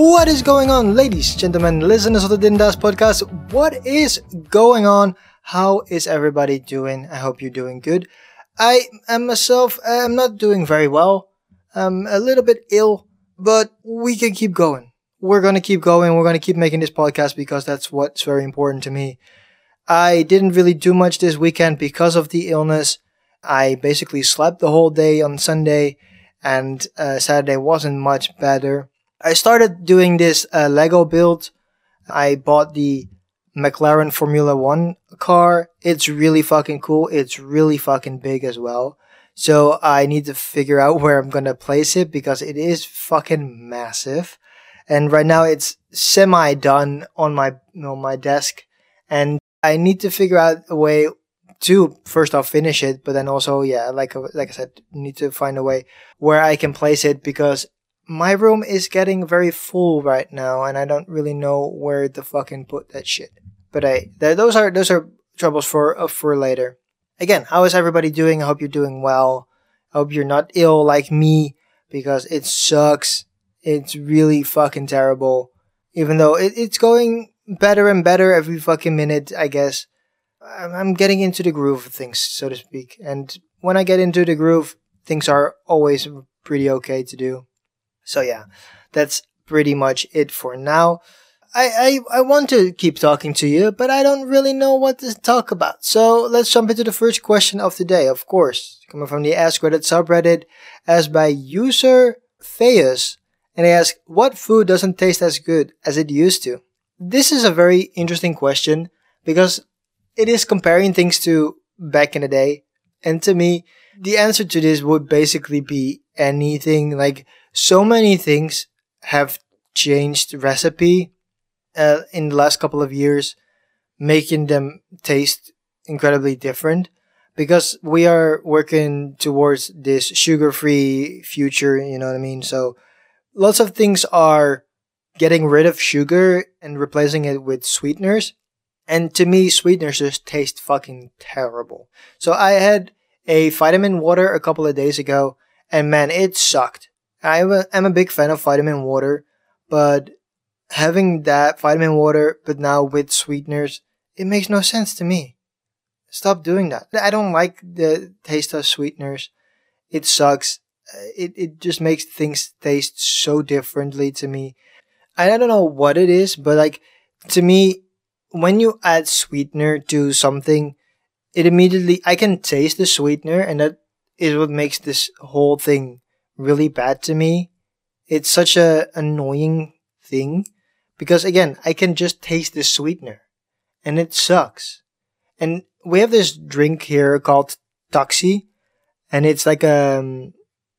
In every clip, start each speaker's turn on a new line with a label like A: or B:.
A: What is going on, ladies, gentlemen, listeners of the Dindas podcast? What is going on? How is everybody doing? I hope you're doing good. I am myself, I'm not doing very well. I'm a little bit ill, but we can keep going. We're gonna keep going. We're gonna keep making this podcast because that's what's very important to me. I didn't really do much this weekend because of the illness. I basically slept the whole day on Sunday, and uh, Saturday wasn't much better. I started doing this uh, Lego build. I bought the McLaren Formula One car. It's really fucking cool. It's really fucking big as well. So I need to figure out where I'm gonna place it because it is fucking massive. And right now it's semi done on my on my desk, and I need to figure out a way to first off finish it, but then also yeah, like like I said, need to find a way where I can place it because my room is getting very full right now, and I don't really know where to fucking put that shit. But I, th- those are those are troubles for uh, for later. Again, how is everybody doing? I hope you're doing well. I hope you're not ill like me because it sucks. It's really fucking terrible. Even though it, it's going better and better every fucking minute, I guess. I'm, I'm getting into the groove of things, so to speak. And when I get into the groove, things are always pretty okay to do. So yeah, that's pretty much it for now. I, I, I want to keep talking to you, but I don't really know what to talk about. So let's jump into the first question of the day, of course. Coming from the Ask Reddit subreddit, asked by user Feus, and they ask, what food doesn't taste as good as it used to? This is a very interesting question because it is comparing things to back in the day. And to me, the answer to this would basically be anything. Like, so many things have changed recipe uh, in the last couple of years, making them taste incredibly different because we are working towards this sugar free future, you know what I mean? So lots of things are getting rid of sugar and replacing it with sweeteners. And to me, sweeteners just taste fucking terrible. So I had a vitamin water a couple of days ago and man, it sucked. I'm a big fan of vitamin water, but having that vitamin water, but now with sweeteners, it makes no sense to me. Stop doing that. I don't like the taste of sweeteners. It sucks. Uh, it, it just makes things taste so differently to me. I don't know what it is, but like to me, when you add sweetener to something, it immediately, I can taste the sweetener and that is what makes this whole thing really bad to me. It's such a annoying thing because again, I can just taste the sweetener and it sucks. And we have this drink here called Tuxi and it's like a um,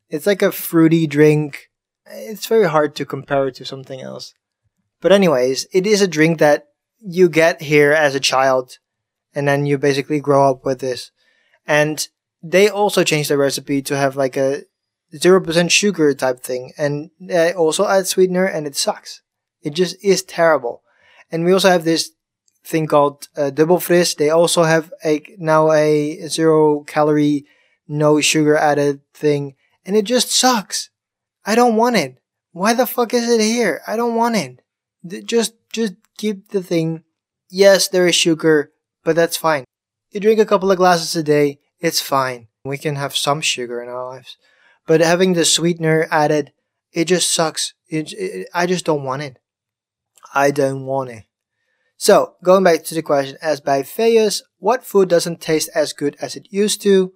A: it's like a fruity drink. It's very hard to compare it to something else. But anyways, it is a drink that you get here as a child and then you basically grow up with this. And they also changed the recipe to have like a 0% sugar type thing. And they also add sweetener and it sucks. It just is terrible. And we also have this thing called uh, DubbelFrisss. They also have a now a zero calorie, no sugar added thing. And it just sucks. I don't want it. Why the fuck is it here? I don't want it. Just, just keep the thing. Yes, there is sugar, but that's fine. You drink a couple of glasses a day, it's fine. We can have some sugar in our lives. But having the sweetener added, it just sucks. It, it, I just don't want it. I don't want it. So, going back to the question asked by Feus, what food doesn't taste as good as it used to?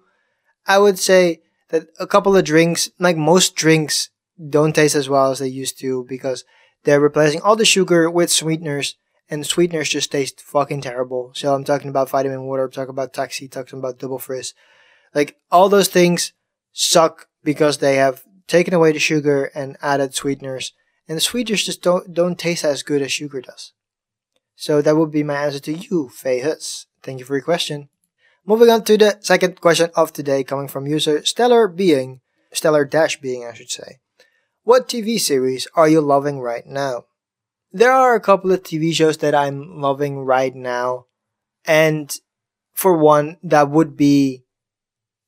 A: I would say that a couple of drinks, like most drinks, don't taste as well as they used to because they're replacing all the sugar with sweeteners and sweeteners just taste fucking terrible. So I'm talking about vitamin water, I'm talking about Tuxi, talking about DubbelFrisss. Like all those things suck because they have taken away the sugar and added sweeteners. And the sweeteners just don't don't taste as good as sugar does. So that would be my answer to you, Faye Hutz. Thank you for your question. Moving on to the second question of today, coming from user Stellar Being, Stellar Dash Being, I should say. What TV series are you loving right now? There are a couple of TV shows that I'm loving right now, and for one, that would be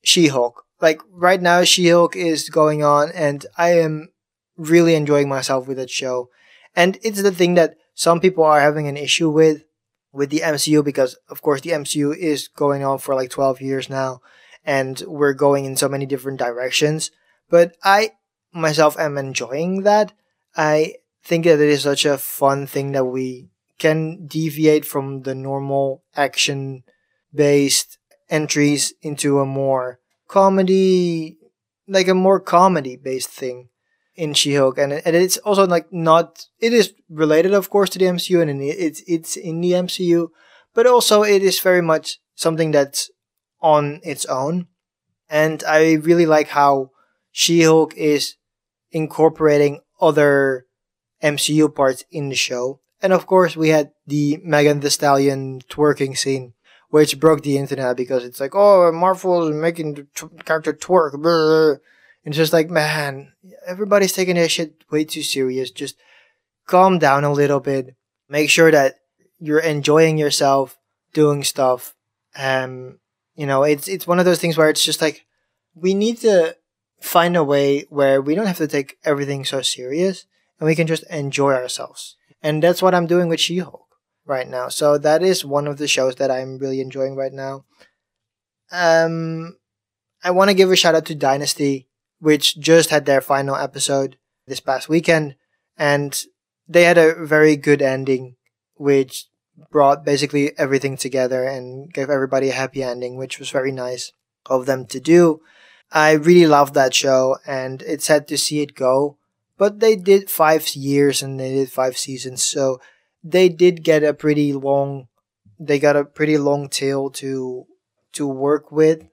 A: She-Hulk like right now She-Hulk is going on and I am really enjoying myself with that show. And it's the thing that some people are having an issue with with the MCU because of course the MCU is going on for like 12 years now and we're going in so many different directions. But I myself am enjoying that. I think that it is such a fun thing that we can deviate from the normal action based entries into a more comedy, like a more comedy based thing in She-Hulk, and and it's also like not. It is related, of course, to the MCU, and it's it's in the MCU, but also it is very much something that's on its own, and I really like how She-Hulk is incorporating other MCU parts in the show. And of course, we had the Megan Thee Stallion twerking scene, which broke the internet because it's like, oh, Marvel is making the t- character twerk. Blah. And it's just like, man, everybody's taking this shit way too serious. Just calm down a little bit. Make sure that you're enjoying yourself doing stuff. Um, you know, it's it's one of those things where it's just like we need to find a way where we don't have to take everything so serious and we can just enjoy ourselves. And that's what I'm doing with She Hulk right now. So that is one of the shows that I'm really enjoying right now. Um, I want to give a shout out to Dynasty, which just had their final episode this past weekend, and they had a very good ending, which brought basically everything together and gave everybody a happy ending, which was very nice of them to do. I really loved that show, and it's sad to see it go. But they did five years and they did five seasons, so they did get a pretty long. They got a pretty long tail to to work with.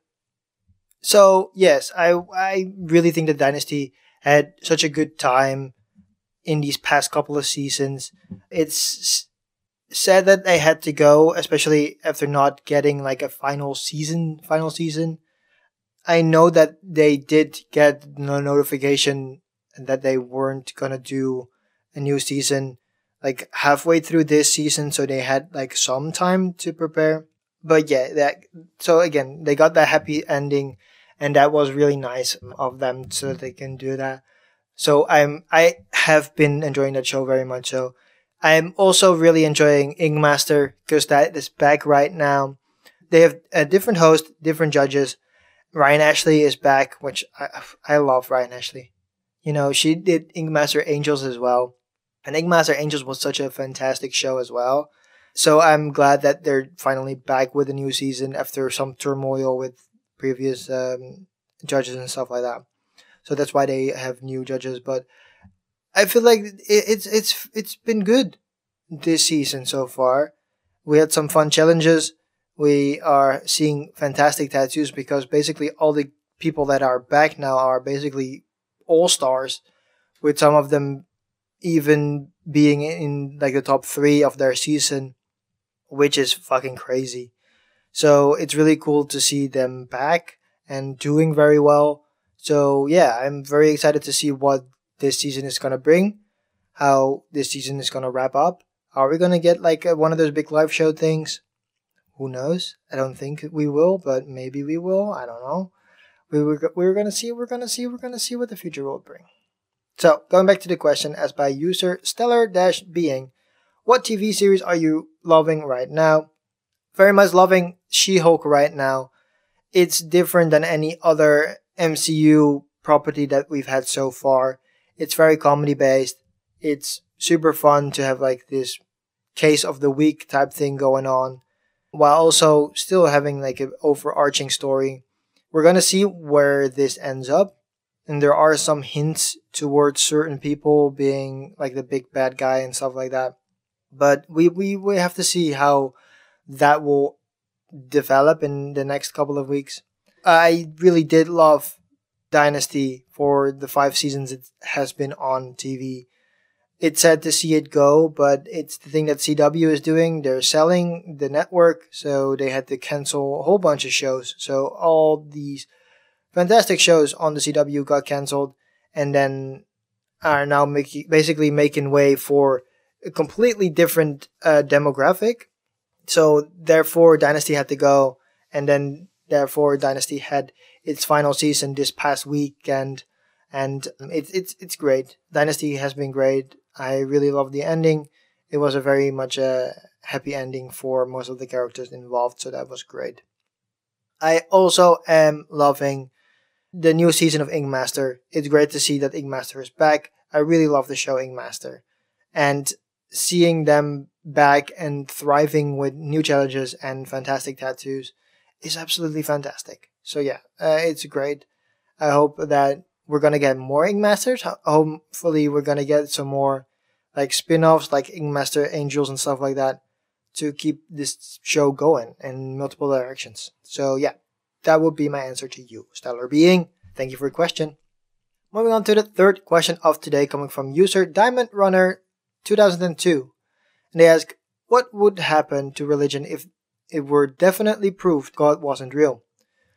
A: So yes, I I really think that Dynasty had such a good time in these past couple of seasons. It's sad that they had to go, especially after not getting like a final season. Final season. I know that they did get the notification that they weren't gonna do a new season like halfway through this season, so they had like some time to prepare. But yeah, that so again they got that happy ending, and that was really nice of them, so they can do that. So I'm I have been enjoying that show very much. So I'm also really enjoying Ink Master because that is back right now. They have a different host, different judges. Ryan Ashley is back, which I I love Ryan Ashley. You know, she did Ink Master Angels as well. And Ink Master Angels was such a fantastic show as well. So I'm glad that they're finally back with a new season after some turmoil with previous um, judges and stuff like that. So that's why they have new judges. But I feel like it's it's it's been good this season so far. We had some fun challenges. We are seeing fantastic tattoos because basically all the people that are back now are basically all stars, with some of them even being in like the top three of their season, which is fucking crazy. So it's really cool to see them back and doing very well. So yeah, I'm very excited to see what this season is gonna bring, how this season is gonna wrap up. Are we gonna get like one of those big live show things? Who knows? I don't think we will, but maybe we will. I don't know we were, we were to see, we're to see, we're to see what the future will bring. So, going back to the question asked by user stellar being, what TV series are you loving right now? Very much loving She Hulk right now. It's different than any other MCU property that we've had so far. It's very comedy based. It's super fun to have like this case of the week type thing going on while also still having like an overarching story we're gonna see where this ends up, and there are some hints towards certain people being like the big bad guy and stuff like that. But we we, we have to see how that will develop in the next couple of weeks. I really did love Dynasty for the five seasons it has been on TV it's sad to see it go, but it's the thing that CW is doing. They're selling the network, so they had to cancel a whole bunch of shows. So all these fantastic shows on the CW got canceled, and then are now making basically making way for a completely different uh, demographic. So therefore, Dynasty had to go, and then therefore Dynasty had its final season this past weekend, and it's it's it's great. Dynasty has been great. I really love the ending. It was a very much a happy ending for most of the characters involved, so that was great. I also am loving the new season of Ink Master. It's great to see that Ink Master is back. I really love the show Ink Master. And seeing them back and thriving with new challenges and fantastic tattoos is absolutely fantastic. So yeah, uh, it's great. I hope that we're gonna get more Ink Masters. Hopefully, we're gonna get some more like spin-offs, like Ink Master Angels and stuff like that, to keep this show going in multiple directions. So yeah, that would be my answer to you, Stellar Being. Thank you for your question. Moving on to the third question of today, coming from user Diamond Runner 2002. And they ask, What would happen to religion if it were definitely proved God wasn't real?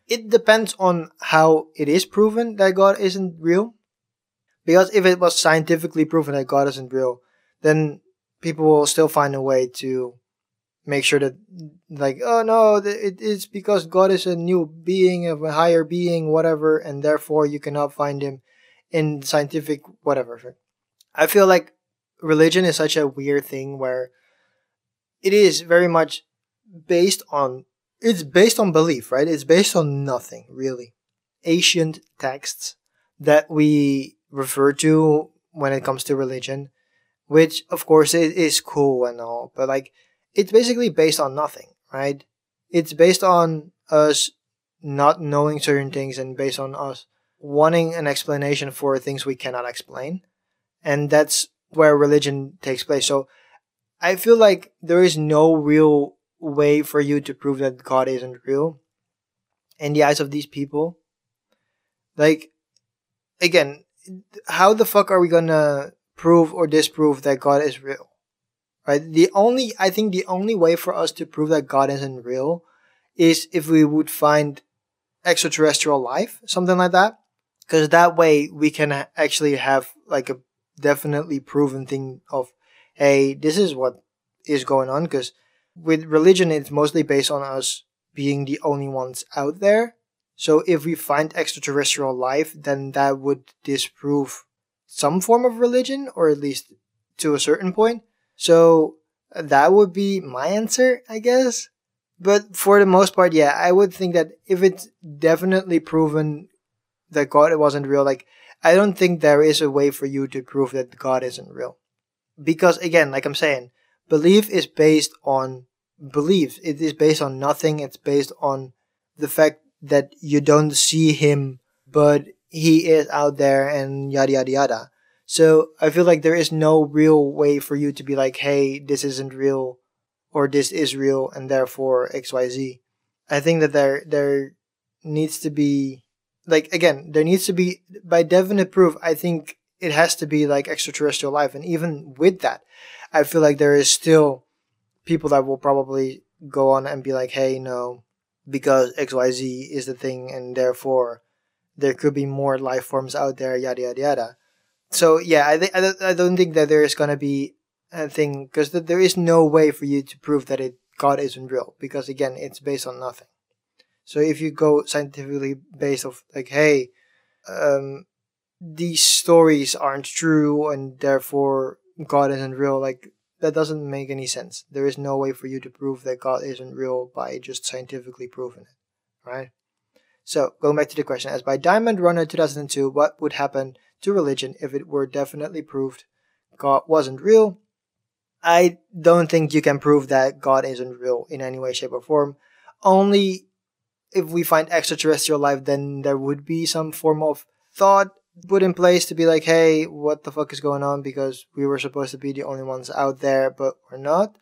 A: It depends on how it is proven that God isn't real. Because if it was scientifically proven that God isn't real, then people will still find a way to make sure that like oh no it is because god is a new being of a higher being whatever and therefore you cannot find him in scientific whatever. I feel like religion is such a weird thing where it is very much based on it's based on belief right? It's based on nothing really. Ancient texts that we refer to when it comes to religion which of course it is cool and all but like it's basically based on nothing, right? It's based on us not knowing certain things and based on us wanting an explanation for things we cannot explain. And that's where religion takes place. So I feel like there is no real way for you to prove that God isn't real in the eyes of these people. Like, again, how the fuck are we gonna prove or disprove that God is real? Right? The only, I think the only way for us to prove that God isn't real is if we would find extraterrestrial life, something like that. Because that way we can actually have like a definitely proven thing of, hey, this is what is going on. Because with religion, it's mostly based on us being the only ones out there. So if we find extraterrestrial life, then that would disprove some form of religion, or at least to a certain point. So that would be my answer, I guess. But for the most part, yeah, I would think that if it's definitely proven that God wasn't real, like, I don't think there is a way for you to prove that God isn't real. Because again, like I'm saying, belief is based on belief. It is based on nothing. It's based on the fact that you don't see him, but he is out there and yada yada yada. So I feel like there is no real way for you to be like, hey, this isn't real or this is real and therefore XYZ. I think that there there needs to be like again, there needs to be by definite proof, I think it has to be like extraterrestrial life. And even with that, I feel like there is still people that will probably go on and be like, hey, no, because XYZ is the thing and therefore there could be more life forms out there, yada yada yada so yeah, I think I don't think that there is gonna be a thing because th- there is no way for you to prove that it God isn't real because again, it's based on nothing. So if you go scientifically based of like, hey, um, these stories aren't true and therefore God isn't real, like that doesn't make any sense. There is no way for you to prove that God isn't real by just scientifically proving it, right? So going back to the question, as by Diamond Runner 2002, what would happen to religion if it were definitely proved God wasn't real. I don't think you can prove that God isn't real in any way, shape, or form. Only if we find extraterrestrial life, then there would be some form of thought put in place to be like, hey, what the fuck is going on? Because we were supposed to be the only ones out there, but we're not.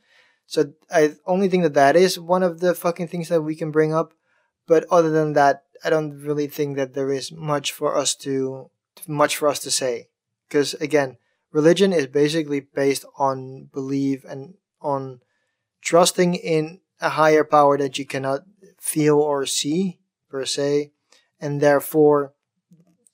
A: So I only think that that is one of the fucking things that we can bring up. But other than that, I don't really think that there is much for us to much for us to say. Because again religion is basically based on belief and on trusting in a higher power that you cannot feel or see per se. And therefore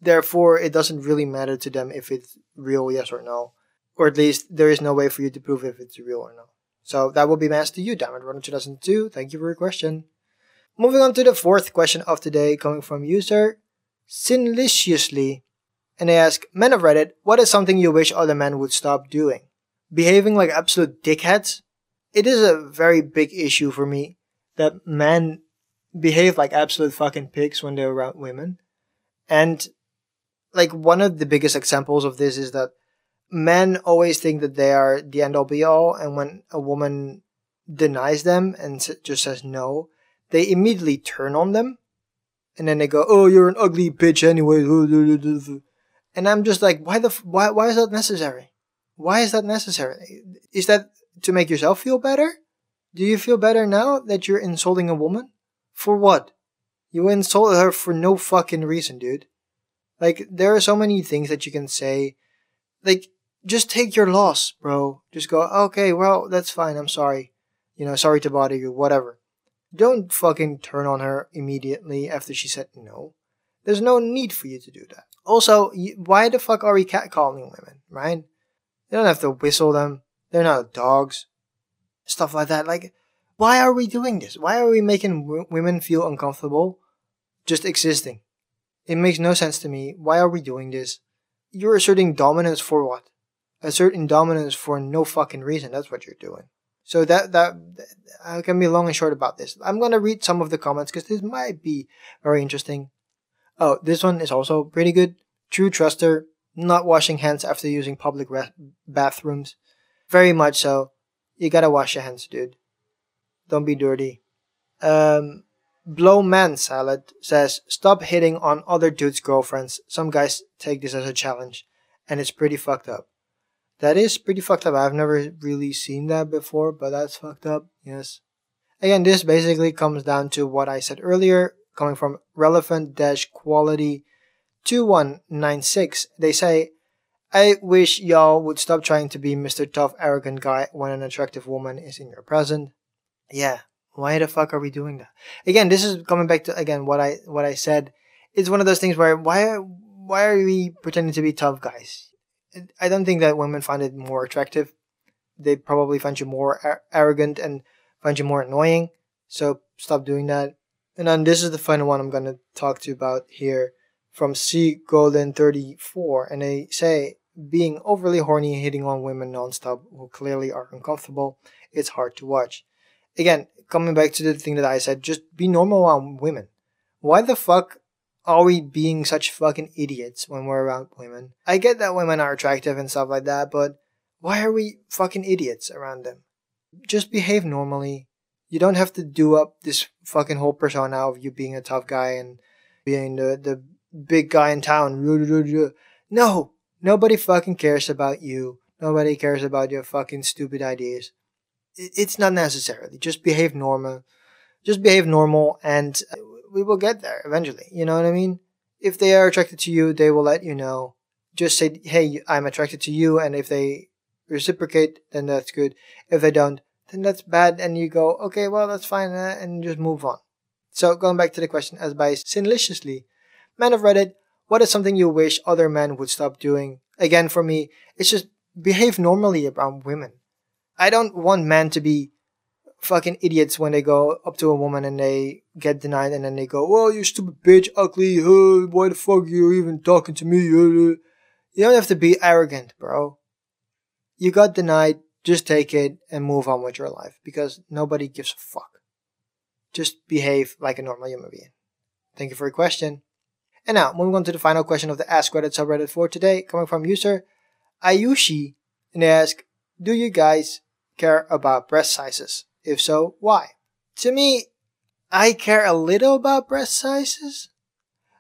A: therefore it doesn't really matter to them if it's real yes or no. Or at least there is no way for you to prove if it's real or no so that will be my answer to you diamond runner 2002 thank you for your question. Moving on to the fourth question of today coming from user sinliciously And they ask, Men of Reddit, what is something you wish other men would stop doing? Behaving like absolute dickheads? It is a very big issue for me that men behave like absolute fucking pigs when they're around women. And like one of the biggest examples of this is that men always think that they are the end all be all, and when a woman denies them and just says no, they immediately turn on them, and then they go, "Oh, you're an ugly bitch anyway." And I'm just like, why the why why is that necessary? Why is that necessary? Is that to make yourself feel better? Do you feel better now that you're insulting a woman? For what? You insulted her for no fucking reason, dude. Like, there are so many things that you can say. Like, just take your loss, bro. Just go, okay, well, that's fine. I'm sorry. You know, sorry to bother you, whatever. Don't fucking turn on her immediately after she said no. There's no need for you to do that. Also, why the fuck are we catcalling women, right? You don't have to whistle them. They're not dogs. Stuff like that. Like, why are we doing this? Why are we making w- women feel uncomfortable just existing? It makes no sense to me. Why are we doing this? You're asserting dominance for what? Asserting dominance for no fucking reason. That's what you're doing. So that that I can be long and short about this. I'm gonna read some of the comments because this might be very interesting. Oh, this one is also pretty good. True truster, not washing hands after using public bathrooms. Very much so. You gotta wash your hands, dude. Don't be dirty. Um, Blow Man Salad says, Stop hitting on other dudes' girlfriends. Some guys take this as a challenge, and it's pretty fucked up. That is pretty fucked up. I've never really seen that before, but that's fucked up, yes. Again, this basically comes down to what I said earlier, coming from relevant quality 2196. They say, I wish y'all would stop trying to be Mr. Tough, arrogant guy when an attractive woman is in your present. Yeah, why the fuck are we doing that? Again, this is coming back to again what I what I said. It's one of those things where why why are we pretending to be tough guys? I don't think that women find it more attractive. They probably find you more ar- arrogant and find you more annoying. So stop doing that. And then this is the final one I'm gonna talk to you about here from C Golden 34, and they say being overly horny and hitting on women nonstop who clearly are uncomfortable, it's hard to watch. Again, coming back to the thing that I said, just be normal around women. Why the fuck are we being such fucking idiots when we're around women? I get that women are attractive and stuff like that, but why are we fucking idiots around them? Just behave normally. You don't have to do up this fucking whole persona of you being a tough guy and being the, the big guy in town. No, nobody fucking cares about you. Nobody cares about your fucking stupid ideas it's not necessarily. Just behave normal. Just behave normal and uh, we will get there eventually. You know what I mean? If they are attracted to you, they will let you know. Just say, hey, I'm attracted to you. And if they reciprocate, then that's good. If they don't, then that's bad. And you go, okay, well, that's fine. Uh, and just move on. So going back to the question as by Sinliciously, man of Reddit, what is something you wish other men would stop doing? Again, for me, it's just behave normally around women. I don't want men to be fucking idiots when they go up to a woman and they get denied and then they go, well, you stupid bitch, ugly, uh, why the fuck are you even talking to me? Uh, you don't have to be arrogant, bro. You got denied, just take it and move on with your life because nobody gives a fuck. Just behave like a normal human being. Thank you for your question. And now, moving on to the final question of the Ask Reddit subreddit for today, coming from user Ayushi, and they ask, Do you guys care about breast sizes? If so, why? To me, I care a little about breast sizes.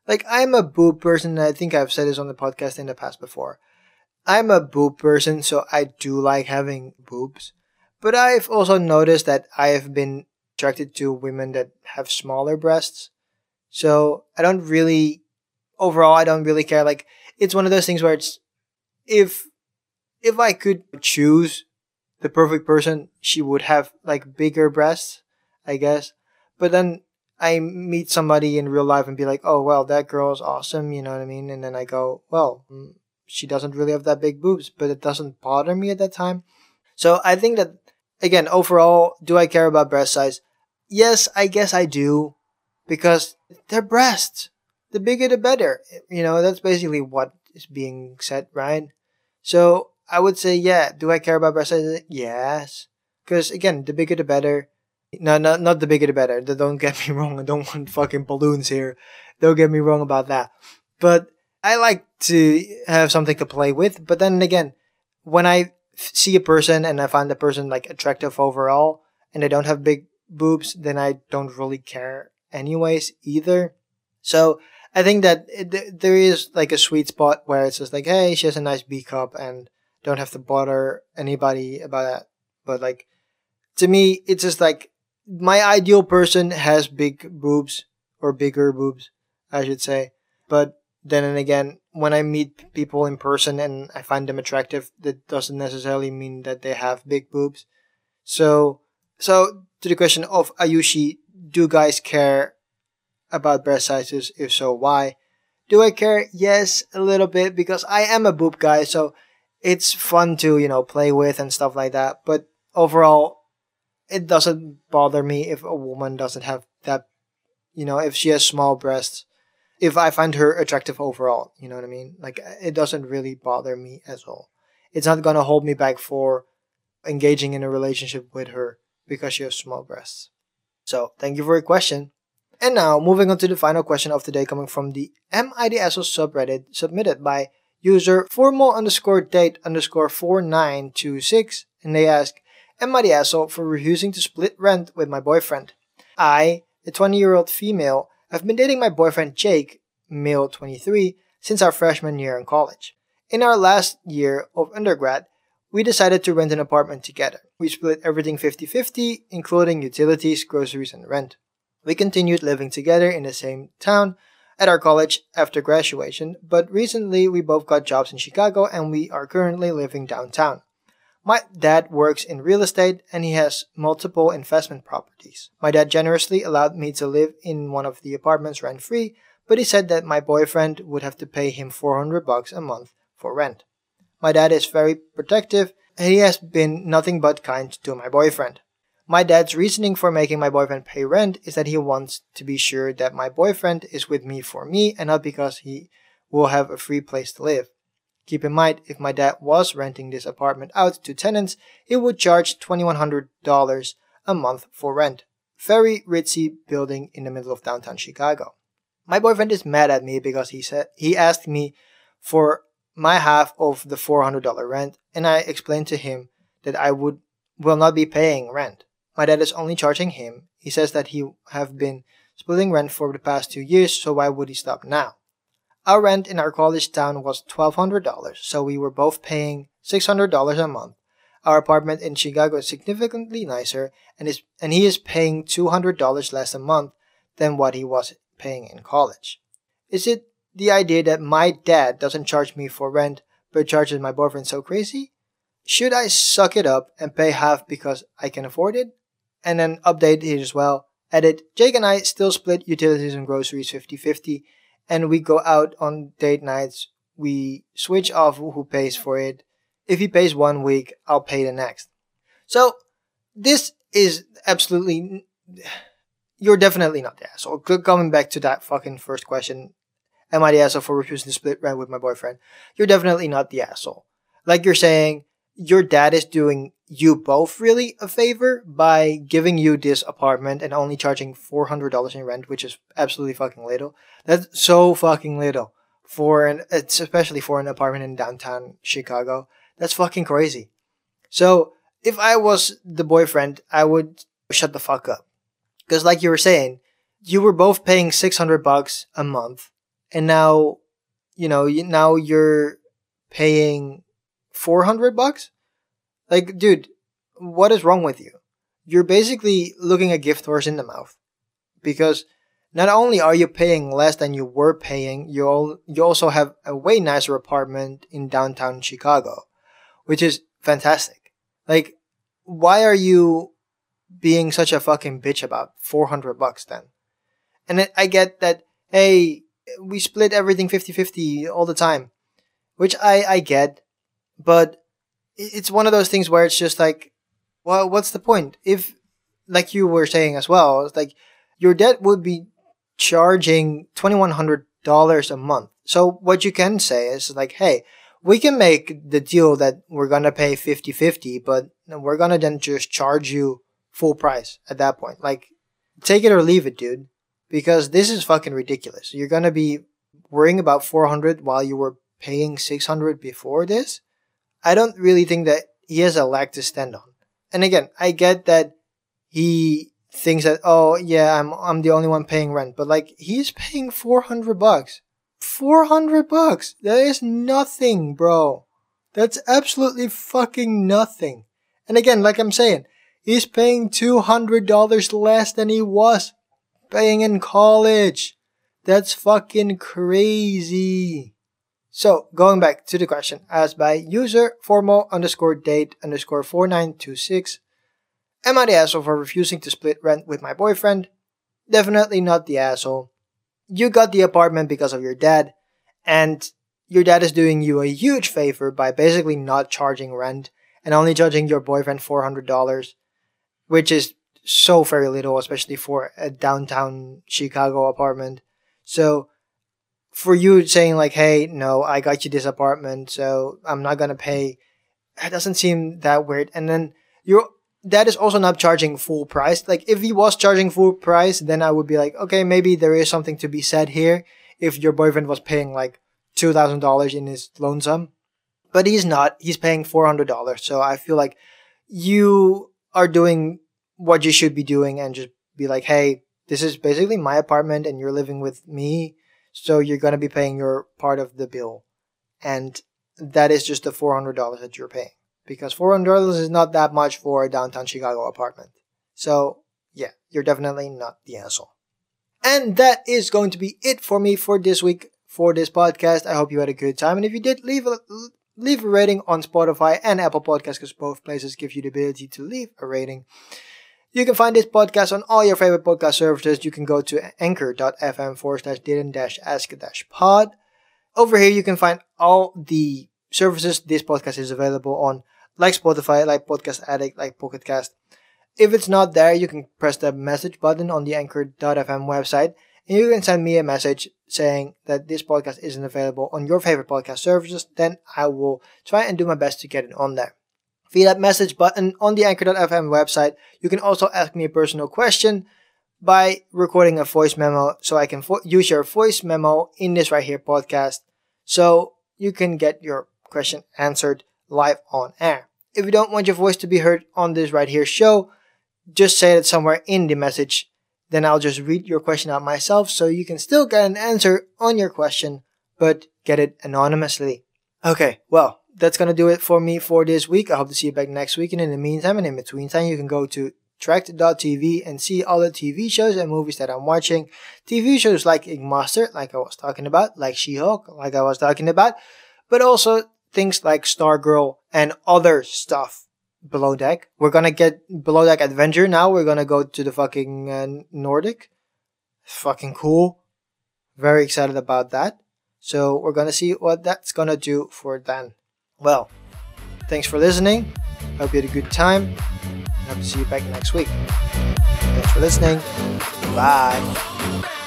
A: Like, I'm a boob person, and I think I've said this on the podcast in the past before. I'm a boob person, so I do like having boobs. But I've also noticed that I have been attracted to women that have smaller breasts. So I don't really, overall, I don't really care. Like, it's one of those things where it's, if, if I could choose the perfect person, she would have like bigger breasts, I guess. But then I meet somebody in real life and be like, oh, well, that girl is awesome, you know what I mean? And then I go, well, mm, she doesn't really have that big boobs, but it doesn't bother me at that time. So I think that, again, overall, do I care about breast size? Yes, I guess I do, because they're breasts. The bigger the better. You know, that's basically what is being said, right? So I would say, yeah. Do I care about breast size? Yes. Because again, the bigger the better. No, not not the bigger the better. Don't get me wrong. I don't want fucking balloons here. Don't get me wrong about that. But I like to have something to play with. But then again, when I see a person and I find the person like attractive overall, and they don't have big boobs, then I don't really care anyways either. So I think that it, there is like a sweet spot where it's just like, hey, she has a nice B cup and don't have to bother anybody about that. But like, to me, it's just like my ideal person has big boobs or bigger boobs, I should say. But then and again, when I meet people in person and I find them attractive, that doesn't necessarily mean that they have big boobs. So, so to the question of Ayushi, do guys care about breast sizes? If so, why? Do I care? Yes, a little bit because I am a boob guy, so it's fun to, you know, play with and stuff like that. But overall, it doesn't bother me if a woman doesn't have that, you know, if she has small breasts. If I find her attractive overall, you know what I mean? Like, uh, it doesn't really bother me at all. It's not gonna hold me back for engaging in a relationship with her because she has small breasts. So, thank you for your question. And now, moving on to the final question of the day coming from the MIDSO subreddit submitted by user formal underscore date underscore 4926 and they ask, Am I the asshole for refusing to split rent with my boyfriend? I, a 20 year old female, have been dating my boyfriend Jake, male 23, since our freshman year in college. In our last year of undergrad, we decided to rent an apartment together. We split everything 50 50, including utilities, groceries, and rent. We continued living together in the same town at our college after graduation, but recently we both got jobs in Chicago and we are currently living downtown. My dad works in real estate and he has multiple investment properties. My dad generously allowed me to live in one of the apartments rent free, but he said that my boyfriend would have to pay him 400 bucks a month for rent. My dad is very protective and he has been nothing but kind to my boyfriend. My dad's reasoning for making my boyfriend pay rent is that he wants to be sure that my boyfriend is with me for me and not because he will have a free place to live. Keep in mind, if my dad was renting this apartment out to tenants, he would charge $2,100 a month for rent. Very ritzy building in the middle of downtown Chicago. My boyfriend is mad at me because he said he asked me for my half of the $400 rent and I explained to him that I would will not be paying rent. My dad is only charging him. He says that he have been splitting rent for the past two years, so why would he stop now? Our rent in our college town was $1,200, so we were both paying $600 a month. Our apartment in Chicago is significantly nicer, and is and he is paying $200 less a month than what he was paying in college. Is it the idea that my dad doesn't charge me for rent but charges my boyfriend so crazy? Should I suck it up and pay half because I can afford it? and then update here as well. Edit Jake and I still split utilities and groceries 50 50, and we go out on date nights. We switch off who pays for it. If he pays one week, I'll pay the next. So, this is absolutely. You're definitely not the asshole. Coming back to that fucking first question, am I the asshole for refusing to split rent with my boyfriend? You're definitely not the asshole. Like you're saying, your dad is doing you both really a favor by giving you this apartment and only charging $400 in rent, which is absolutely fucking little. That's so fucking little for an, it's especially for an apartment in downtown Chicago. That's fucking crazy. So if I was the boyfriend, I would shut the fuck up. Cause like you were saying, you were both paying 600 bucks a month and now, you know, now you're paying 400 bucks? Like, dude, what is wrong with you? You're basically looking a gift horse in the mouth. Because not only are you paying less than you were paying, you, you also have a way nicer apartment in downtown Chicago, which is fantastic. Like, why are you being such a fucking bitch about 400 bucks then? And I get that, hey, we split everything 50-50 all the time, which I, I get, but it's one of those things where it's just like, well, what's the point? If, like you were saying as well, it's like your debt would be charging $2,100 a month. So what you can say is like, hey, we can make the deal that we're gonna pay 50-50, but we're gonna then just charge you full price at that point. Like, take it or leave it, dude. Because this is fucking ridiculous. You're gonna be worrying about 400 while you were paying 600 before this. I don't really think that he has a leg to stand on. And again, I get that he thinks that oh yeah, I'm I'm the only one paying rent, but like he's paying 400 bucks 400 bucks. That is nothing, bro. That's absolutely fucking nothing. And again, like I'm saying, he's paying $200 less than he was paying in college. That's fucking crazy. So, going back to the question asked by user formal underscore date underscore 4926. Am I the asshole for refusing to split rent with my boyfriend? Definitely not the asshole you got the apartment because of your dad, and your dad is doing you a huge favor by basically not charging rent and only charging your boyfriend $400, which is so very little, especially for a downtown Chicago apartment. So, for you saying, like, hey, no, I got you this apartment, so I'm not gonna pay, that doesn't seem that weird. And then you're that is also not charging full price. Like if he was charging full price, then I would be like, okay, maybe there is something to be said here. If your boyfriend was paying like two thousand dollars in his loan sum, but he's not. He's paying four hundred dollars. So I feel like you are doing what you should be doing, and just be like, hey, this is basically my apartment, and you're living with me, so you're gonna be paying your part of the bill, and that is just the four hundred dollars that you're paying because $400 is not that much for a downtown Chicago apartment. So, yeah, you're definitely not the asshole. And that is going to be it for me for this week for this podcast. I hope you had a good time. And if you did, leave a, leave a rating on Spotify and Apple Podcasts because both places give you the ability to leave a rating. You can find this podcast on all your favorite podcast services. You can go to anchor.fm forward slash didn't dash ask dash pod. Over here, you can find all the services this podcast is available on like Spotify, like Podcast Addict, like Pocket Cast. If it's not there, you can press the message button on the anchor.fm website and you can send me a message saying that this podcast isn't available on your favorite podcast services. Then I will try and do my best to get it on there. Via that message button on the anchor.fm website, you can also ask me a personal question by recording a voice memo so I can fo- use your voice memo in this right here podcast so you can get your question answered live on air. If you don't want your voice to be heard on this right here show, just say it somewhere in the message. Then I'll just read your question out myself so you can still get an answer on your question, but get it anonymously. Okay, well, that's gonna do it for me for this week. I hope to see you back next week. And in the meantime and in between time, you can go to trakt.tv and see all the TV shows and movies that I'm watching. TV shows like Ink Master, like I was talking about, like She-Hulk, like I was talking about, but also things like Stargirl and other stuff below deck. We're gonna get below deck adventure now. We're gonna go to the fucking uh, Nordic. Fucking cool. Very excited about that. So we're gonna see what that's gonna do for Dan. Well, thanks for listening. Hope you had a good time. Hope to see you back next week. Thanks for listening. Bye.